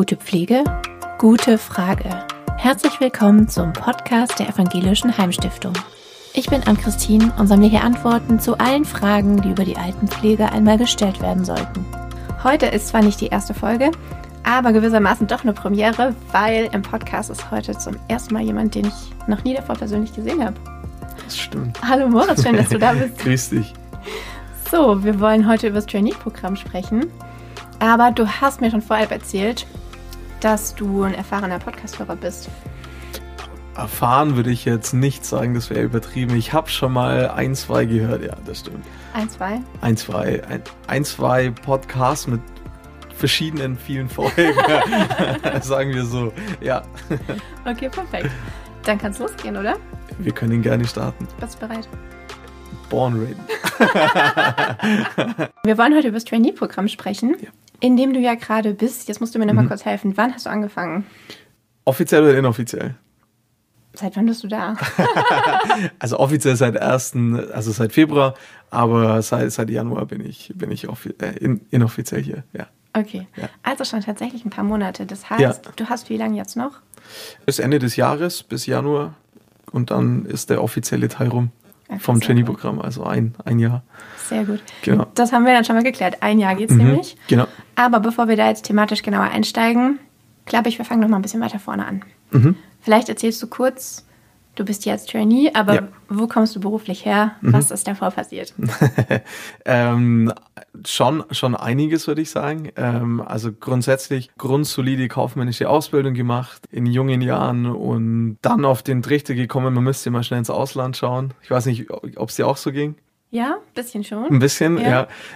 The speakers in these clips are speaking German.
Gute Pflege? Gute Frage. Herzlich willkommen zum Podcast der Evangelischen Heimstiftung. Ich bin Ann-Christine und sammle hier Antworten zu allen Fragen, die über die Altenpflege einmal gestellt werden sollten. Heute ist zwar nicht die erste Folge, aber gewissermaßen doch eine Premiere, weil im Podcast ist heute zum ersten Mal jemand, den ich noch nie davor persönlich gesehen habe. Das stimmt. Hallo Moritz, schön, dass du da bist. Grüß dich. So, wir wollen heute über das Trainee-Programm sprechen. Aber du hast mir schon vorher erzählt, dass du ein erfahrener Podcasthörer bist. Erfahren würde ich jetzt nicht sagen, das wäre übertrieben. Ich habe schon mal ein, zwei gehört, ja, das stimmt. Ein, zwei? Ein, zwei. Ein, ein zwei Podcasts mit verschiedenen, vielen Folgen. sagen wir so, ja. Okay, perfekt. Dann kann es losgehen, oder? Wir können ihn gerne starten. Bist du bereit? Born ready. wir wollen heute über das Trainee-Programm sprechen, Ja. In dem du ja gerade bist. Jetzt musst du mir noch mal Mhm. kurz helfen. Wann hast du angefangen? Offiziell oder inoffiziell? Seit wann bist du da? Also offiziell seit 1., also seit Februar, aber seit, seit Januar bin ich, bin ich äh, in, inoffiziell hier, ja. Okay. Ja. Also schon tatsächlich ein paar Monate. Das heißt, Ja. du hast wie lange jetzt noch? Bis Ende des Jahres, bis Januar und dann ist der offizielle Teil rum vom Trainee-Programm, also ein, ein Jahr. Sehr gut. Genau. Das haben wir dann schon mal geklärt. Ein Jahr geht's Mhm, nämlich. Genau. Aber bevor wir da jetzt thematisch genauer einsteigen, glaube ich, wir fangen noch mal ein bisschen weiter vorne an. Mhm. Vielleicht erzählst du kurz, du bist jetzt Trainee, aber Ja. Mhm. wo kommst du beruflich her? Was ist davor passiert? ähm, schon, schon einiges, würde ich sagen. Ähm, also grundsätzlich grundsolide kaufmännische Ausbildung gemacht in jungen Jahren und dann auf den Trichter gekommen, man müsste mal schnell ins Ausland schauen. Ich weiß nicht, ob es dir auch so ging. Ja, bisschen schon. Ein bisschen, Ja.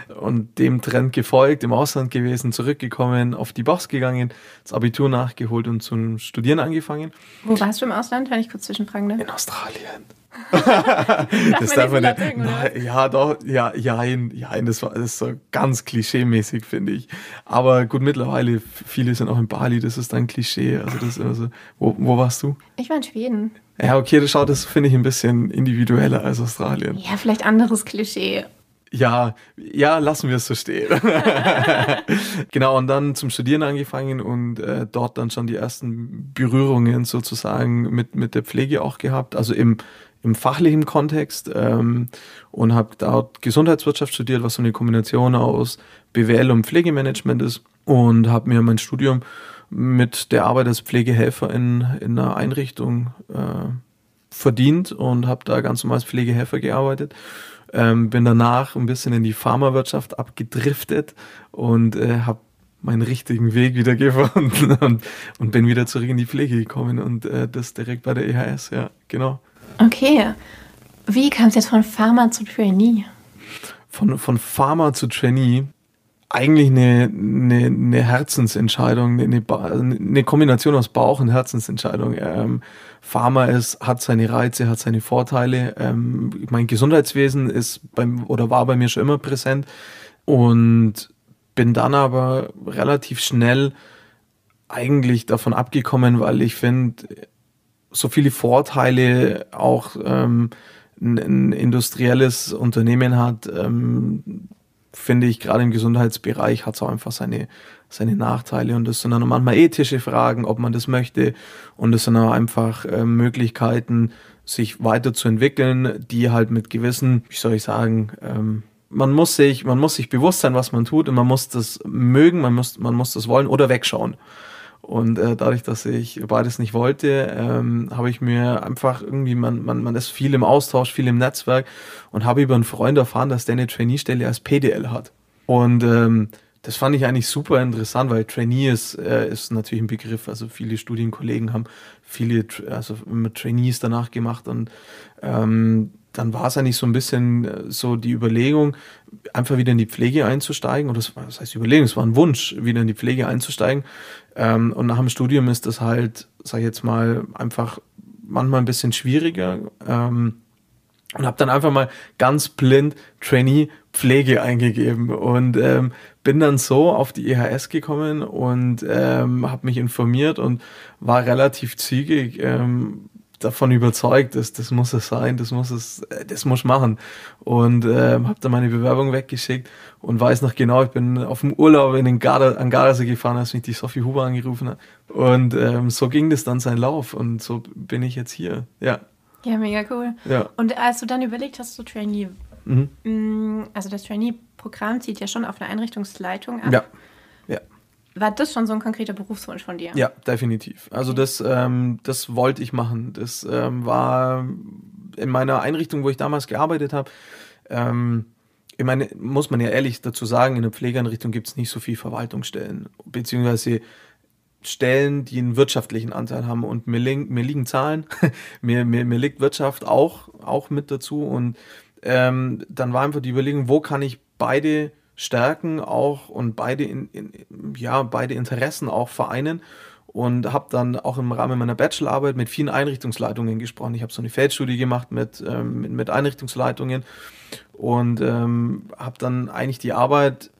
ja. Und dem Trend gefolgt, im Ausland gewesen, zurückgekommen, auf die Box gegangen, das Abitur nachgeholt und zum Studieren angefangen. Wo warst du im Ausland, wenn ich kurz zwischenfragen darf? In Australien. das darf man nicht sagen? Nein, Ja, doch, ja, ja, ja, das war das ist so ganz klischee-mäßig, finde ich. Aber gut, mittlerweile, viele sind auch in Bali, das ist dann Klischee. Also das ist immer so. Wo, wo warst du? Ich war in Schweden. Ja, okay, das schaut, das finde ich ein bisschen individueller als Australien. Ja, vielleicht anderes Klischee. Ja, ja, lassen wir es so stehen. genau, und dann zum Studieren angefangen und äh, dort dann schon die ersten Berührungen sozusagen mit, mit der Pflege auch gehabt, also im, im fachlichen Kontext ähm, und habe dort Gesundheitswirtschaft studiert, was so eine Kombination aus BWL und Pflegemanagement ist und habe mir mein Studium mit der Arbeit als Pflegehelfer in, in einer Einrichtung äh, verdient und habe da ganz normal als Pflegehelfer gearbeitet. Ähm, bin danach ein bisschen in die Pharmawirtschaft abgedriftet und äh, habe meinen richtigen Weg wieder gefunden und, und bin wieder zurück in die Pflege gekommen und äh, das direkt bei der EHS, ja, genau. Okay. Wie kam es jetzt von Pharma zu Trainee? Von, von Pharma zu Trainee, eigentlich eine, eine, eine Herzensentscheidung, eine, eine Kombination aus Bauch- und Herzensentscheidung. Ähm, Pharma ist, hat seine Reize, hat seine Vorteile. Ähm, mein Gesundheitswesen ist beim, oder war bei mir schon immer präsent und bin dann aber relativ schnell eigentlich davon abgekommen, weil ich finde, so viele Vorteile auch ähm, ein, ein industrielles Unternehmen hat, ähm, finde ich, gerade im Gesundheitsbereich hat es auch einfach seine, seine Nachteile. Und das sind dann manchmal ethische Fragen, ob man das möchte. Und das sind auch einfach äh, Möglichkeiten, sich weiterzuentwickeln, die halt mit gewissen, wie soll ich sagen, ähm, man muss sich, man muss sich bewusst sein, was man tut und man muss das mögen, man muss, man muss das wollen oder wegschauen. Und äh, dadurch, dass ich beides nicht wollte, ähm, habe ich mir einfach irgendwie, man, man, man ist viel im Austausch, viel im Netzwerk und habe über einen Freund erfahren, dass der eine Trainee-Stelle als PDL hat. Und ähm, das fand ich eigentlich super interessant, weil Trainee ist, äh, ist natürlich ein Begriff. Also viele Studienkollegen haben viele, also immer Trainees danach gemacht und ähm, dann war es eigentlich so ein bisschen äh, so die Überlegung, einfach wieder in die Pflege einzusteigen. Oder das heißt Überlegung, es war ein Wunsch, wieder in die Pflege einzusteigen. Ähm, und nach dem Studium ist das halt, sag ich jetzt mal, einfach manchmal ein bisschen schwieriger. Ähm, und habe dann einfach mal ganz blind Trainee Pflege eingegeben und ähm, bin dann so auf die EHS gekommen und ähm, habe mich informiert und war relativ zügig ähm, davon überzeugt, dass das muss es sein, das muss es, äh, das muss ich machen. Und äh, habe dann meine Bewerbung weggeschickt und weiß noch genau, ich bin auf dem Urlaub in den Garda, an Gardasee gefahren, als mich die Sophie Huber angerufen hat. Und ähm, so ging das dann sein Lauf und so bin ich jetzt hier. Ja. Ja, mega cool. Ja. Und als du dann überlegt hast, so Trainee, Mhm. mh, also das Trainee-Programm zieht ja schon auf eine Einrichtungsleitung ab. Ja. War das schon so ein konkreter Berufswunsch von dir? Ja, definitiv. Also Okay. das, ähm, das wollte ich machen. Das ähm, war in meiner Einrichtung, wo ich damals gearbeitet habe. Ähm, ich meine, muss man ja ehrlich dazu sagen, in der Pflegeeinrichtung gibt es nicht so viel Verwaltungsstellen, beziehungsweise Stellen, die einen wirtschaftlichen Anteil haben. Und mir, ling- mir liegen Zahlen, mir, mir, mir liegt Wirtschaft auch, auch mit dazu. Und ähm, dann war einfach die Überlegung, wo kann ich beide Stärken auch und beide, in, in, ja, beide Interessen auch vereinen. Und habe dann auch im Rahmen meiner Bachelorarbeit mit vielen Einrichtungsleitungen gesprochen. Ich habe so eine Feldstudie gemacht mit, ähm, mit, Einrichtungsleitungen und ähm, habe dann eigentlich die Arbeit,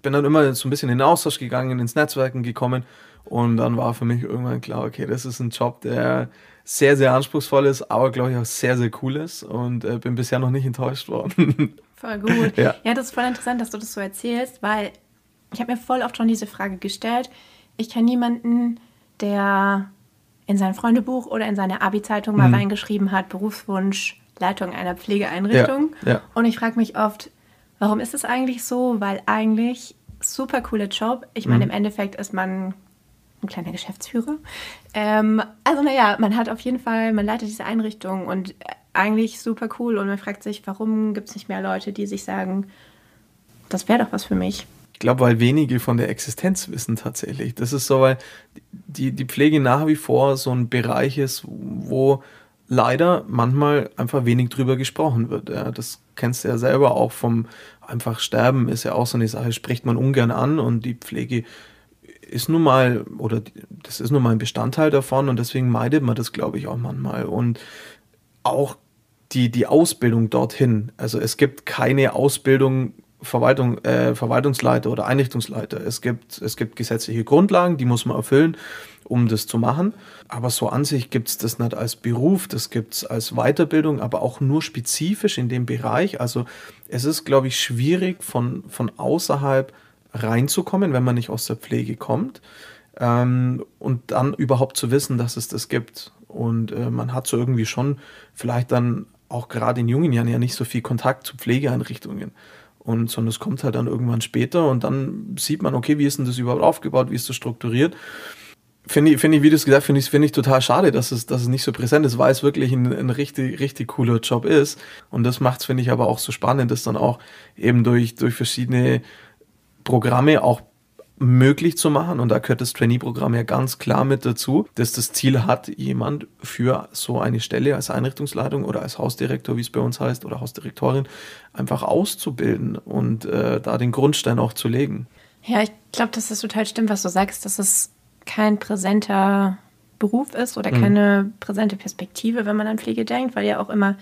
bin dann immer so ein bisschen in den Austausch gegangen, ins Netzwerken gekommen und dann war für mich irgendwann klar, okay, das ist ein Job, der sehr, sehr anspruchsvoll ist, aber glaube ich auch sehr, sehr cool ist und äh, bin bisher noch nicht enttäuscht worden. Voll gut. Ja. ja, das ist voll interessant, dass du das so erzählst, weil ich habe mir voll oft schon diese Frage gestellt. Ich kenne niemanden, der in sein Freundebuch oder in seine Abi-Zeitung mal Mhm. reingeschrieben hat, Berufswunsch, Leitung einer Pflegeeinrichtung. Ja, ja. Und ich frage mich oft, warum ist es eigentlich so? Weil eigentlich super cooler Job. Ich meine, Mhm. im Endeffekt ist man ein kleiner Geschäftsführer. Ähm, also naja, man hat auf jeden Fall, man leitet diese Einrichtung und eigentlich super cool und man fragt sich, warum gibt es nicht mehr Leute, die sich sagen, das wäre doch was für mich. Ich glaube, weil wenige von der Existenz wissen tatsächlich. Das ist so, weil die, die Pflege nach wie vor so ein Bereich ist, wo leider manchmal einfach wenig drüber gesprochen wird. Ja, das kennst du ja selber auch vom einfach Sterben ist ja auch so eine Sache, spricht man ungern an und die Pflege ist nun mal, oder das ist nun mal ein Bestandteil davon und deswegen meidet man das, glaube ich, auch manchmal. Und auch die, die Ausbildung dorthin. Also es gibt keine Ausbildung Verwaltung, äh, Verwaltungsleiter oder Einrichtungsleiter. Es gibt, es gibt gesetzliche Grundlagen, die muss man erfüllen, um das zu machen. Aber so an sich gibt es das nicht als Beruf, das gibt es als Weiterbildung, aber auch nur spezifisch in dem Bereich. Also es ist, glaube ich, schwierig von, von außerhalb reinzukommen, wenn man nicht aus der Pflege kommt ähm, und dann überhaupt zu wissen, dass es das gibt. Und äh, man hat so irgendwie schon vielleicht dann auch gerade in jungen Jahren ja nicht so viel Kontakt zu Pflegeeinrichtungen. Und sondern es kommt halt dann irgendwann später und dann sieht man, okay, wie ist denn das überhaupt aufgebaut, wie ist das strukturiert. Finde ich, finde ich, wie du es gesagt hast, finde ich, finde ich total schade, dass es, dass es nicht so präsent ist, weil es wirklich ein, ein richtig, richtig cooler Job ist. Und das macht es, finde ich, aber auch so spannend, das dann auch eben durch, durch verschiedene Programme auch möglich zu machen. Und da gehört das Trainee-Programm ja ganz klar mit dazu, dass das Ziel hat, jemand für so eine Stelle als Einrichtungsleitung oder als Hausdirektor, wie es bei uns heißt, oder Hausdirektorin, einfach auszubilden und äh, da den Grundstein auch zu legen. Ja, ich glaube, dass das total stimmt, was du sagst, dass es kein präsenter Beruf ist oder keine präsente Perspektive, wenn man an Pflege denkt, weil ja auch immer,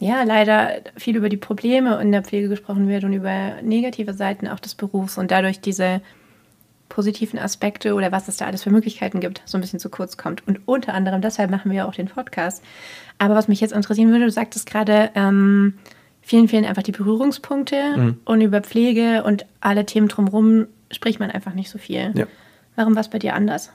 ja, leider viel über die Probleme in der Pflege gesprochen wird und über negative Seiten auch des Berufs und dadurch diese positiven Aspekte oder was es da alles für Möglichkeiten gibt, so ein bisschen zu kurz kommt. Und unter anderem deshalb machen wir auch den Podcast. Aber was mich jetzt interessieren würde, du sagtest gerade, ähm, vielen fehlen einfach die Berührungspunkte und über Pflege und alle Themen drumherum spricht man einfach nicht so viel. Ja. Warum war es bei dir anders?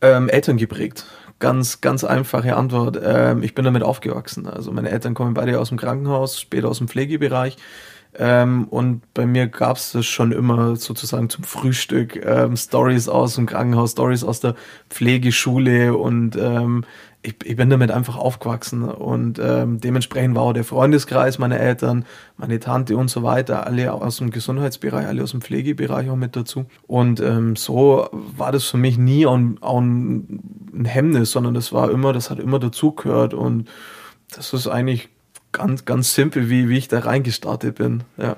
Ähm, Eltern geprägt. Ganz, ganz einfache Antwort. Ähm, ich bin damit aufgewachsen. Also meine Eltern kommen beide aus dem Krankenhaus, später aus dem Pflegebereich. Ähm, und bei mir gab es das schon immer sozusagen zum Frühstück. Ähm, Stories aus dem Krankenhaus, Stories aus der Pflegeschule und ähm, ich, ich bin damit einfach aufgewachsen und ähm, dementsprechend war auch der Freundeskreis meiner Eltern, meine Tante und so weiter, alle aus dem Gesundheitsbereich, alle aus dem Pflegebereich auch mit dazu. Und ähm, so war das für mich nie auch, ein- auch ein Hemmnis, sondern das war immer, das hat immer dazugehört und das ist eigentlich ganz, ganz simpel, wie, wie ich da reingestartet bin. Ja.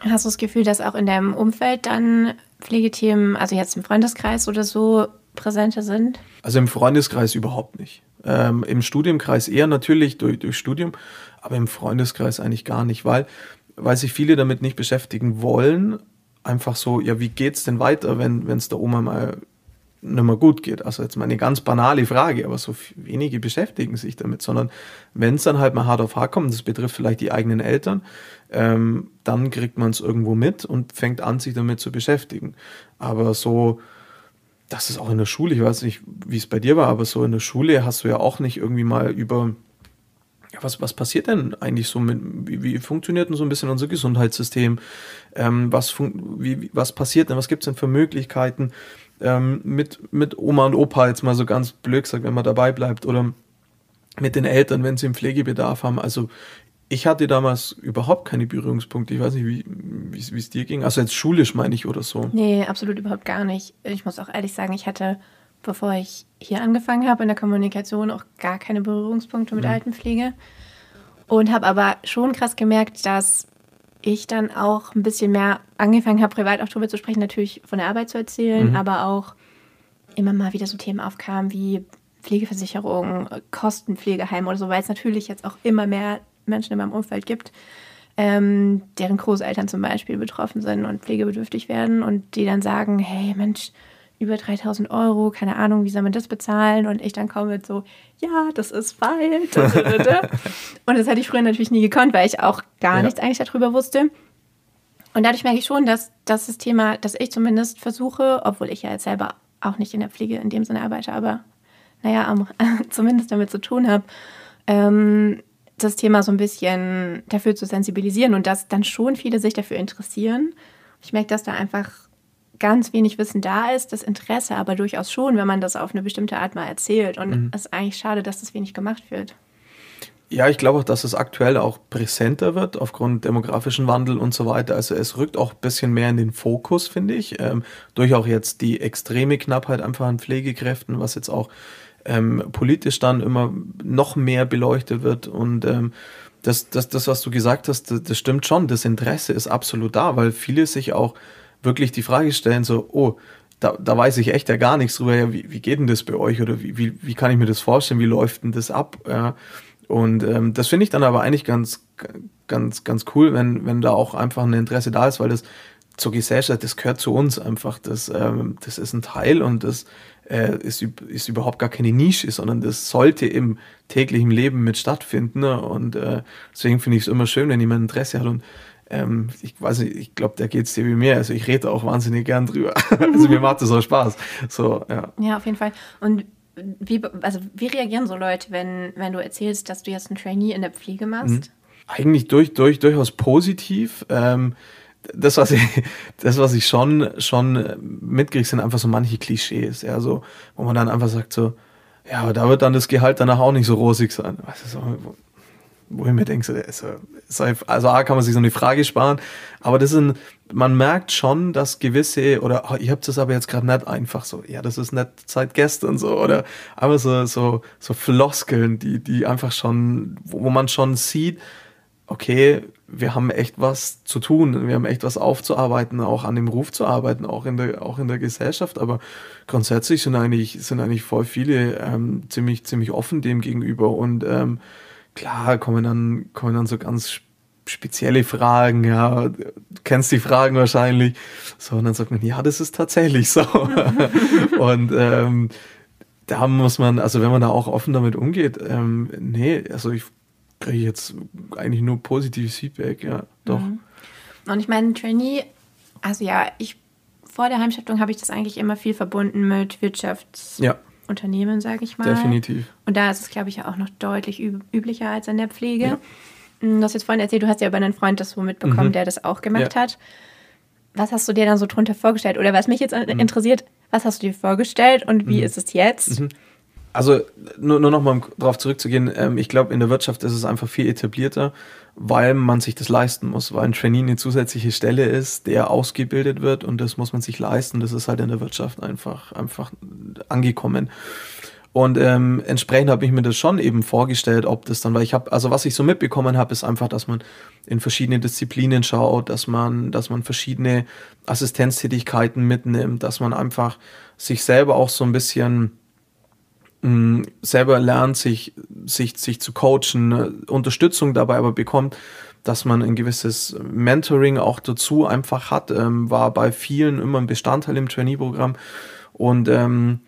Hast du das Gefühl, dass auch in deinem Umfeld dann Pflegethemen, also jetzt im Freundeskreis oder so, präsenter sind? Also im Freundeskreis überhaupt nicht. Ähm, Im Studiumkreis eher natürlich durch, durch Studium, aber im Freundeskreis eigentlich gar nicht, weil, weil sich viele damit nicht beschäftigen wollen. Einfach so, ja, wie geht's denn weiter, wenn es der Oma mal nicht mehr gut geht. Also jetzt mal eine ganz banale Frage, aber so wenige beschäftigen sich damit, sondern wenn es dann halt mal hart auf hart kommt, das betrifft vielleicht die eigenen Eltern, ähm, dann kriegt man es irgendwo mit und fängt an, sich damit zu beschäftigen. Aber so, das ist auch in der Schule, ich weiß nicht, wie es bei dir war, aber so in der Schule hast du ja auch nicht irgendwie mal über was, was passiert denn eigentlich so mit, wie, wie funktioniert denn so ein bisschen unser Gesundheitssystem? Ähm, was, wie, was passiert denn, was gibt es denn für Möglichkeiten ähm, mit, mit Oma und Opa, jetzt mal so ganz blöd gesagt, wenn man dabei bleibt, oder mit den Eltern, wenn sie einen Pflegebedarf haben. Also ich hatte damals überhaupt keine Berührungspunkte. Ich weiß nicht, wie es dir ging. Also jetzt schulisch meine ich oder so. Nee, absolut überhaupt gar nicht. Ich muss auch ehrlich sagen, ich hatte, bevor ich hier angefangen habe in der Kommunikation, auch gar keine Berührungspunkte mit mhm. Altenpflege. Und habe aber schon krass gemerkt, dass ich dann auch ein bisschen mehr angefangen habe, privat auch darüber zu sprechen, natürlich von der Arbeit zu erzählen, mhm. aber auch immer mal wieder so Themen aufkamen wie Pflegeversicherung, Kostenpflegeheim oder so, weil es natürlich jetzt auch immer mehr Menschen in meinem Umfeld gibt, ähm, deren Großeltern zum Beispiel betroffen sind und pflegebedürftig werden und die dann sagen, hey Mensch, über 3000 Euro, keine Ahnung, wie soll man das bezahlen? Und ich dann komme mit so, ja, das ist falsch. und das hätte ich früher natürlich nie gekonnt, weil ich auch gar ja. nichts eigentlich darüber wusste. Und dadurch merke ich schon, dass, dass das Thema, dass ich zumindest versuche, obwohl ich ja jetzt selber auch nicht in der Pflege in dem Sinne arbeite, aber naja, zumindest damit zu tun habe, ähm, das Thema so ein bisschen dafür zu sensibilisieren und dass dann schon viele sich dafür interessieren. Ich merke, dass da einfach ganz wenig Wissen da ist, das Interesse aber durchaus schon, wenn man das auf eine bestimmte Art mal erzählt. Und mhm. es ist eigentlich schade, dass das wenig gemacht wird. Ja, ich glaube auch, dass es aktuell auch präsenter wird aufgrund demografischen Wandel und so weiter. Also es rückt auch ein bisschen mehr in den Fokus, finde ich. Ähm, durch auch jetzt die extreme Knappheit einfach an Pflegekräften, was jetzt auch ähm, politisch dann immer noch mehr beleuchtet wird. Und ähm, das, das, das, was du gesagt hast, das, das stimmt schon. Das Interesse ist absolut da, weil viele sich auch wirklich die Frage stellen, so, oh, da, da weiß ich echt ja gar nichts drüber, ja, wie, wie geht denn das bei euch oder wie, wie, wie kann ich mir das vorstellen, wie läuft denn das ab? Ja, und ähm, das finde ich dann aber eigentlich ganz, ganz, ganz cool, wenn, wenn da auch einfach ein Interesse da ist, weil das zur Gesellschaft, das gehört zu uns einfach. Das, ähm, das ist ein Teil und das äh, ist, ist überhaupt gar keine Nische, sondern das sollte im täglichen Leben mit stattfinden. Ne? Und äh, deswegen finde ich es immer schön, wenn jemand Interesse hat. Und ähm, ich weiß nicht, ich glaube, da geht es dir wie mir. Also ich rede auch wahnsinnig gern drüber. also mir macht das auch Spaß. So, ja. ja, auf jeden Fall. Und wie, also wie reagieren so Leute, wenn, wenn du erzählst, dass du jetzt ein Trainee in der Pflege machst? Mhm. Eigentlich durch, durch, durchaus positiv. Ähm, das, was ich, das, was ich schon, schon mitkriege, sind einfach so manche Klischees, ja, so, wo man dann einfach sagt, so, ja, aber da wird dann das Gehalt danach auch nicht so rosig sein. Du, so, wo ich mir denke, so, also A kann man sich so eine Frage sparen, aber das sind, man merkt schon, dass gewisse, oder oh, ihr habt das aber jetzt gerade nicht einfach so, ja, das ist nicht seit gestern so, oder einfach so, so, so Floskeln, die, die einfach schon, wo man schon sieht, okay, wir haben echt was zu tun, wir haben echt was aufzuarbeiten, auch an dem Ruf zu arbeiten, auch in der, auch in der Gesellschaft. Aber grundsätzlich sind eigentlich, sind eigentlich voll viele ähm, ziemlich, ziemlich offen dem gegenüber. Und ähm, klar kommen dann, kommen dann so ganz spezielle Fragen, ja, du kennst die Fragen wahrscheinlich. So, und dann sagt man, ja, das ist tatsächlich so. und ähm, da muss man, also wenn man da auch offen damit umgeht, ähm, nee, also ich kriege jetzt eigentlich nur positives Feedback, ja, doch. Mhm. Und ich meine, Trainee, also ja, ich vor der Heimstiftung habe ich das eigentlich immer viel verbunden mit Wirtschaftsunternehmen, ja. Sage ich mal. Definitiv. Und da ist es, glaube ich, ja auch noch deutlich üb üblicher als in der Pflege. Ja. Du hast jetzt vorhin erzählt, du hast ja über einen Freund das so mitbekommen, mhm. der das auch gemacht ja. hat. Was hast du dir dann so drunter vorgestellt? Oder was mich jetzt mhm. interessiert, was hast du dir vorgestellt und wie mhm. ist es jetzt? Also nur, nur noch mal darauf zurückzugehen, ähm, ich glaube, in der Wirtschaft ist es einfach viel etablierter, weil man sich das leisten muss, weil ein Trainee eine zusätzliche Stelle ist, der ausgebildet wird und das muss man sich leisten. Das ist halt in der Wirtschaft einfach, einfach angekommen. Und ähm, entsprechend habe ich mir das schon eben vorgestellt, ob das dann, weil ich habe, also was ich so mitbekommen habe, ist einfach, dass man in verschiedene Disziplinen schaut, dass man, dass man verschiedene Assistenztätigkeiten mitnimmt, dass man einfach sich selber auch so ein bisschen mh, selber lernt, sich, sich, sich zu coachen, ne, Unterstützung dabei aber bekommt, dass man ein gewisses Mentoring auch dazu einfach hat, ähm, war bei vielen immer ein Bestandteil im Trainee-Programm. Und ähm,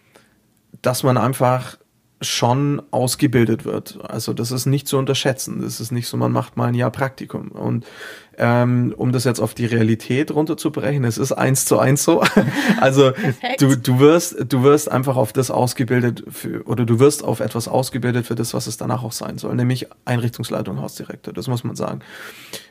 dass man einfach schon ausgebildet wird. Also das ist nicht zu unterschätzen. Das ist nicht so, man macht mal ein Jahr Praktikum. Und ähm, um das jetzt auf die Realität runterzubrechen, es ist eins zu eins so. also du, du wirst, du wirst einfach auf das ausgebildet für, oder du wirst auf etwas ausgebildet für das, was es danach auch sein soll, nämlich Einrichtungsleitung, Hausdirektor. Das muss man sagen.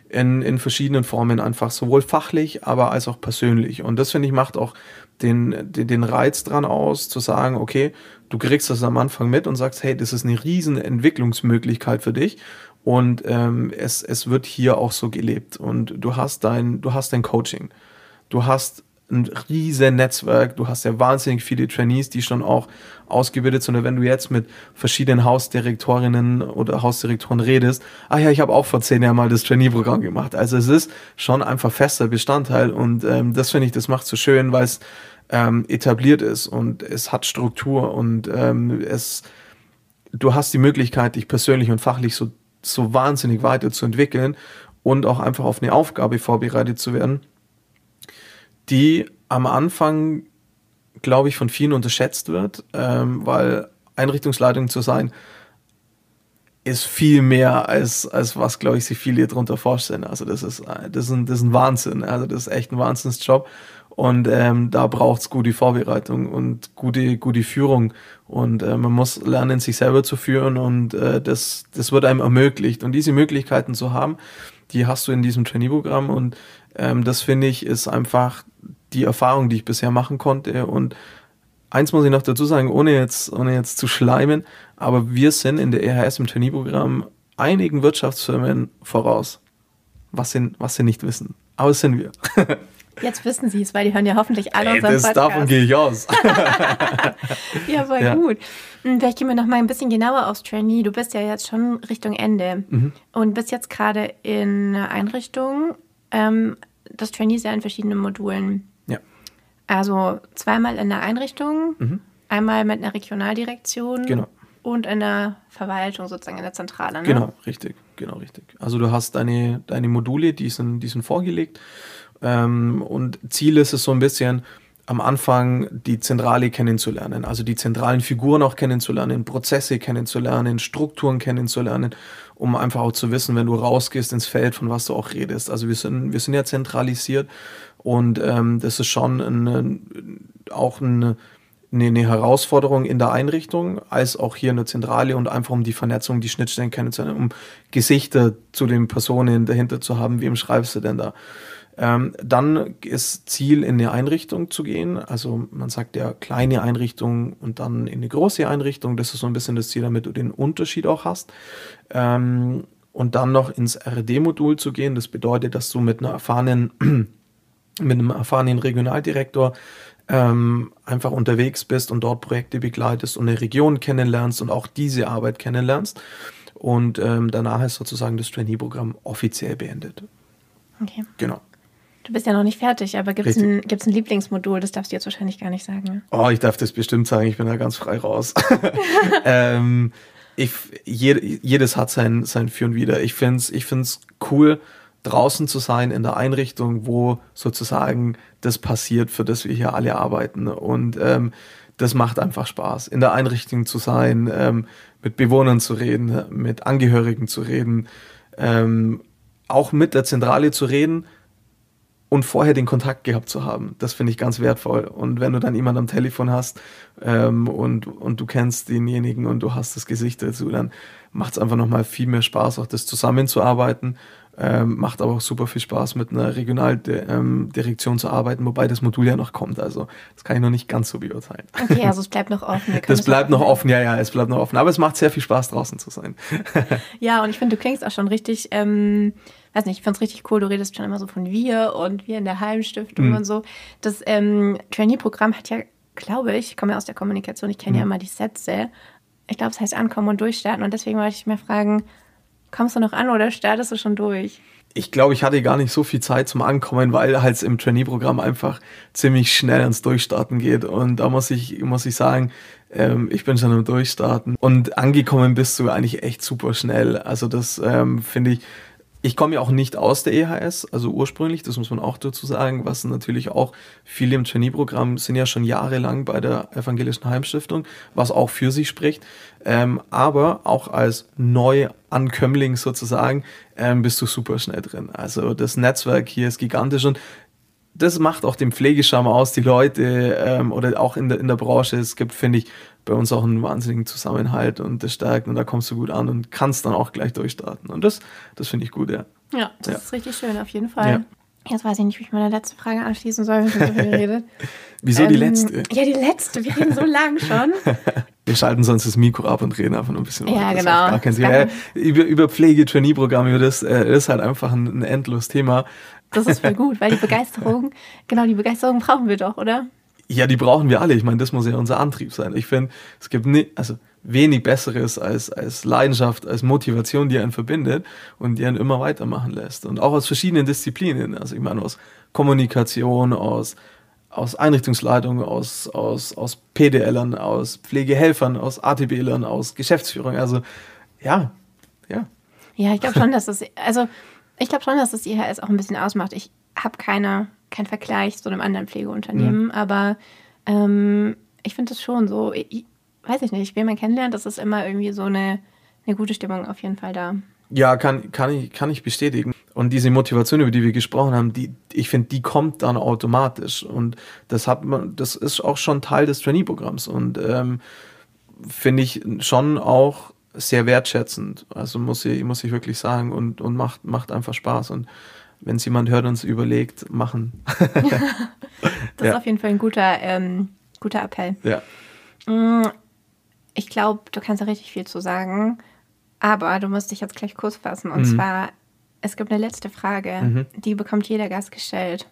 In, in verschiedenen Formen einfach sowohl fachlich, aber als auch persönlich. Und das finde ich macht auch den, den, den Reiz dran aus, zu sagen, okay, du kriegst das am Anfang mit und sagst, hey, das ist eine riesen Entwicklungsmöglichkeit für dich. Und ähm, es, es wird hier auch so gelebt. Und du hast dein, du hast dein Coaching, du hast ein riesen Netzwerk, du hast ja wahnsinnig viele Trainees, die schon auch ausgebildet sind. Und wenn du jetzt mit verschiedenen Hausdirektorinnen oder Hausdirektoren redest, ah ja, ich habe auch vor zehn Jahren mal das Trainee-Programm gemacht. Also es ist schon einfach fester Bestandteil. Und ähm, das finde ich, das macht so schön, weil es ähm, etabliert ist. Und es hat Struktur. Und ähm, es, du hast die Möglichkeit, dich persönlich und fachlich so, so wahnsinnig weiterzuentwickeln und auch einfach auf eine Aufgabe vorbereitet zu werden, die am Anfang, glaube ich, von vielen unterschätzt wird, ähm, weil Einrichtungsleitung zu sein, ist viel mehr als, als was, glaube ich, sich viele darunter vorstellen. Also das ist, das ist, ein, das ist ein Wahnsinn. Also das ist echt ein Wahnsinnsjob. Und ähm, da braucht's gute Vorbereitung und gute, gute Führung. Und äh, man muss lernen, sich selber zu führen und äh, das, das wird einem ermöglicht. Und diese Möglichkeiten zu haben, die hast du in diesem Trainee-Programm. Und ähm, das finde ich ist einfach die Erfahrung, die ich bisher machen konnte. Und eins muss ich noch dazu sagen, ohne jetzt, ohne jetzt zu schleimen, aber wir sind in der EHS im Trainee-Programm einigen Wirtschaftsfirmen voraus, was sie, was sie nicht wissen. Aber es sind wir. Jetzt wissen Sie es, weil die hören ja hoffentlich alle unseren das Podcast. Davon gehe ich aus. ja, voll ja. gut. Hm, vielleicht gehen wir noch mal ein bisschen genauer aufs Trainee. Du bist ja jetzt schon Richtung Ende mhm. und bist jetzt gerade in einer Einrichtung. Ähm, das Trainee ist ja in verschiedenen Modulen. Ja. Also zweimal in der Einrichtung, mhm. einmal mit einer Regionaldirektion. Genau. Und in der Verwaltung, sozusagen in der Zentrale. Ne? Genau, richtig, genau, richtig. Also du hast deine, deine Module, die sind, die sind vorgelegt ähm, und Ziel ist es so ein bisschen, am Anfang die Zentrale kennenzulernen, also die zentralen Figuren auch kennenzulernen, Prozesse kennenzulernen, Strukturen kennenzulernen, um einfach auch zu wissen, wenn du rausgehst ins Feld, von was du auch redest. Also wir sind, wir sind ja zentralisiert und ähm, das ist schon eine, auch eine, eine Herausforderung in der Einrichtung, als auch hier in der Zentrale und einfach um die Vernetzung, die Schnittstellen kennenzulernen, um Gesichter zu den Personen dahinter zu haben, wem schreibst du denn da? Ähm, dann ist Ziel, in eine Einrichtung zu gehen. Also man sagt ja kleine Einrichtung und dann in eine große Einrichtung. Das ist so ein bisschen das Ziel, damit du den Unterschied auch hast. Ähm, und dann noch ins RD-Modul zu gehen. Das bedeutet, dass du mit einer erfahrenen, mit einem erfahrenen Regionaldirektor ähm, einfach unterwegs bist und dort Projekte begleitest und eine Region kennenlernst und auch diese Arbeit kennenlernst. Und ähm, danach ist sozusagen das Trainee-Programm offiziell beendet. Okay. Genau. Du bist ja noch nicht fertig, aber gibt es ein, gibt's ein Lieblingsmodul? Das darfst du jetzt wahrscheinlich gar nicht sagen. Ne? Oh, ich darf das bestimmt sagen, ich bin da ganz frei raus. ähm, ich, jed, jedes hat sein, sein Für und Wider. Ich finde es ich find's cool, draußen zu sein in der Einrichtung, wo sozusagen das passiert, für das wir hier alle arbeiten. Und ähm, das macht einfach Spaß, in der Einrichtung zu sein, ähm, mit Bewohnern zu reden, mit Angehörigen zu reden, ähm, auch mit der Zentrale zu reden und vorher den Kontakt gehabt zu haben. Das finde ich ganz wertvoll. Und wenn du dann jemanden am Telefon hast ähm, und, und du kennst denjenigen und du hast das Gesicht dazu, dann macht es einfach nochmal viel mehr Spaß, auch das zusammenzuarbeiten. Ähm, macht aber auch super viel Spaß, mit einer Regionaldirektion ähm, zu arbeiten, wobei das Modul ja noch kommt. Also das kann ich noch nicht ganz so beurteilen. Okay, also es bleibt noch offen. Das bleibt noch offen, ja, ja, es bleibt noch offen. Aber es macht sehr viel Spaß, draußen zu sein. ja, und ich finde, du klingst auch schon richtig... Ähm weiß nicht, ich fand es richtig cool, du redest schon immer so von wir und wir in der Heimstiftung mhm. und so. Das ähm, Trainee-Programm hat ja, glaube ich, ich komme ja aus der Kommunikation, ich kenne mhm. ja immer die Sätze. Ich glaube, es heißt ankommen und durchstarten und deswegen wollte ich mir fragen, kommst du noch an oder startest du schon durch? ich glaube, ich hatte gar nicht so viel Zeit zum Ankommen, weil halt im Trainee-Programm einfach ziemlich schnell ans Durchstarten geht. Und da muss ich, muss ich sagen, ähm, ich bin schon am Durchstarten. Und angekommen bist du eigentlich echt super schnell. Also das ähm, finde ich, ich komme ja auch nicht aus der EHS, also ursprünglich, das muss man auch dazu sagen, was natürlich auch viele im Trainee-Programm sind ja schon jahrelang bei der Evangelischen Heimstiftung, was auch für sich spricht. Ähm, aber auch als Neuankömmling sozusagen ähm, bist du super schnell drin. Also das Netzwerk hier ist gigantisch und das macht auch den Pflegescham aus, die Leute ähm, oder auch in der, in der Branche. Es gibt, finde ich, bei uns auch einen wahnsinnigen Zusammenhalt und das stärkt und da kommst du gut an und kannst dann auch gleich durchstarten. Und das, das finde ich gut, ja. Ja, das ja. ist richtig schön, auf jeden Fall. Ja. Jetzt weiß ich nicht, wie ich meine letzte Frage anschließen soll, wenn wir so viel geredet. Wieso ähm, die letzte? Ja, die letzte. Wir reden so lang schon. wir schalten sonst das Mikro ab und reden einfach nur ein bisschen. Ja, das genau. Gar kein Thema. über, über Pflege, Trainee-Programm, das äh, ist halt einfach ein, ein endloses Thema. Das ist voll gut, weil die Begeisterung, genau, die Begeisterung brauchen wir doch, oder? Ja, die brauchen wir alle. Ich meine, das muss ja unser Antrieb sein. Ich finde, es gibt nie, also wenig Besseres als, als Leidenschaft, als Motivation, die einen verbindet und die einen immer weitermachen lässt. Und auch aus verschiedenen Disziplinen. Also ich meine, aus Kommunikation, aus, aus Einrichtungsleitung, aus, aus, aus PDLern, aus Pflegehelfern, aus ATBlern, aus Geschäftsführung. Also ja, ja. Ja, ich glaube schon, dass das, also ich glaube schon, dass das IHS auch ein bisschen ausmacht. Ich habe keine kein Vergleich zu einem anderen Pflegeunternehmen, mhm. aber ähm, ich finde es schon so, ich, weiß ich nicht, wen man kennenlernt, das ist immer irgendwie so eine, eine gute Stimmung auf jeden Fall da. Ja, kann, kann, ich, kann ich bestätigen. Und diese Motivation, über die wir gesprochen haben, die, ich finde, die kommt dann automatisch. Und das hat man, das ist auch schon Teil des Trainee-Programms und ähm, finde ich schon auch sehr wertschätzend. Also muss ich, muss ich wirklich sagen und, und macht, macht einfach Spaß. Und wenn es jemand hört und es überlegt, machen. das ja. ist auf jeden Fall ein guter, ähm, guter Appell. Ja. Mm, ich glaube, du kannst da richtig viel zu sagen, aber du musst dich jetzt gleich kurz fassen. Und mhm. zwar, es gibt eine letzte Frage, mhm. die bekommt jeder Gast gestellt.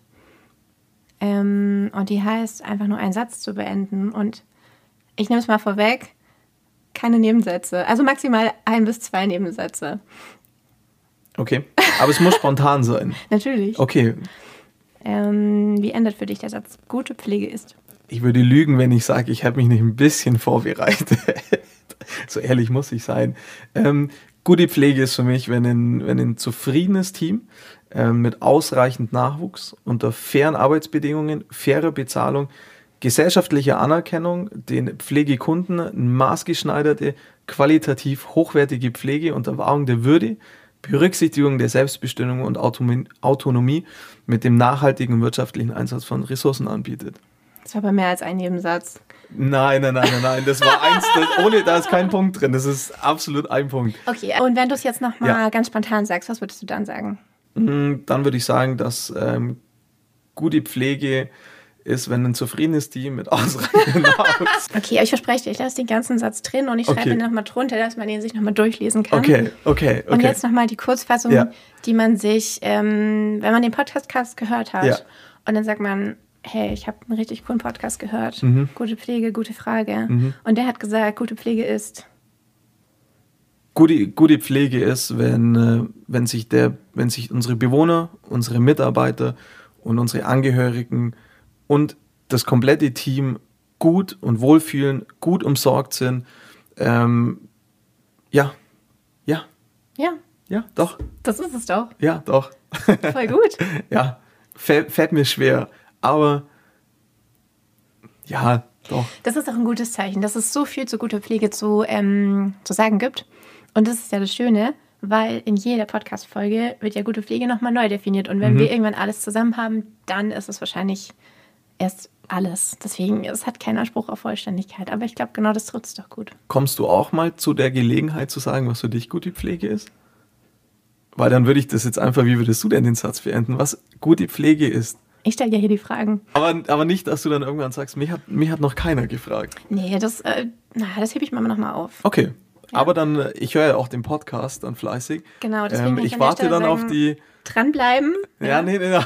Ähm, und die heißt, einfach nur einen Satz zu beenden. Und ich nehme es mal vorweg, keine Nebensätze. Also maximal ein bis zwei Nebensätze. Okay. Aber es muss spontan sein. Natürlich. Okay. Ähm, wie endet für dich der Satz? Gute Pflege ist. Ich würde lügen, wenn ich sage, ich habe mich nicht ein bisschen vorbereitet. so ehrlich muss ich sein. Ähm, gute Pflege ist für mich, wenn ein, wenn ein zufriedenes Team ähm, mit ausreichend Nachwuchs unter fairen Arbeitsbedingungen, fairer Bezahlung, gesellschaftlicher Anerkennung, den Pflegekunden maßgeschneiderte, qualitativ hochwertige Pflege unter Wahrung der Würde, Berücksichtigung der Selbstbestimmung und Autonomie mit dem nachhaltigen wirtschaftlichen Einsatz von Ressourcen anbietet. Das war aber mehr als ein Nebensatz. Nein, nein, nein, nein, nein. Das war eins, das, ohne, da ist kein Punkt drin. Das ist absolut ein Punkt. Okay, und wenn du es jetzt nochmal ja. ganz spontan sagst, was würdest du dann sagen? Mm, dann würde ich sagen, dass ähm, gute Pflege ist, wenn ein zufriedenes Team mit ausreichend Nachwuchs. Okay, aber ich verspreche dir, ich lasse den ganzen Satz drin und ich schreibe okay. ihn nochmal drunter, dass man den sich nochmal durchlesen kann. Okay, okay, okay. Und jetzt nochmal die Kurzfassung, ja. die man sich, ähm, wenn man den Podcast gehört hat ja. und dann sagt man, hey, ich habe einen richtig coolen Podcast gehört, mhm. gute Pflege, gute Frage. Mhm. Und der hat gesagt, gute Pflege ist gute, gute Pflege ist, wenn, äh, wenn, sich der, wenn sich unsere Bewohner, unsere Mitarbeiter und unsere Angehörigen und das komplette Team gut und wohlfühlen, gut umsorgt sind. Ähm, ja, ja. Ja. Ja, doch. Das ist es doch. Ja, doch. Voll gut. ja, fällt, fällt mir schwer, aber ja, doch. Das ist auch ein gutes Zeichen, dass es so viel zu guter Pflege zu, ähm, zu sagen gibt. Und das ist ja das Schöne, weil in jeder Podcast-Folge wird ja gute Pflege nochmal neu definiert. Und wenn mhm. wir irgendwann alles zusammen haben, dann ist es wahrscheinlich erst alles. Deswegen, es hat keinen Anspruch auf Vollständigkeit. Aber ich glaube, genau das trifft es doch gut. Kommst du auch mal zu der Gelegenheit zu sagen, was für dich gute Pflege ist? Weil dann würde ich das jetzt einfach, wie würdest du denn den Satz beenden, was gute Pflege ist? Ich stelle ja hier die Fragen. Aber, aber nicht, dass du dann irgendwann sagst, mich hat, mich hat noch keiner gefragt. Nee, das, äh, na, das hebe ich mir immer noch mal auf. Okay. Ja. Aber dann, äh, ich höre ja auch den Podcast dann fleißig. Genau, deswegen ähm, ich warte dann sagen, auf die dranbleiben. Ja, ja. nee, nee. nee.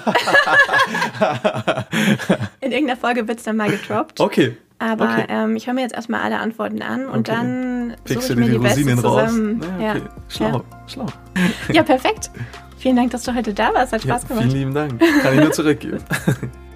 In irgendeiner Folge wird es dann mal gedroppt. Okay. Aber okay. ähm, ich höre mir jetzt erstmal alle Antworten an und okay. dann suche ich mir die, die Rosinen raus. Naja, okay. ja. Schlau, ja. schlau. Ja, perfekt. Vielen Dank, dass du heute da warst. Hat Spaß gemacht. Vielen lieben Dank. Kann ich nur zurückgeben.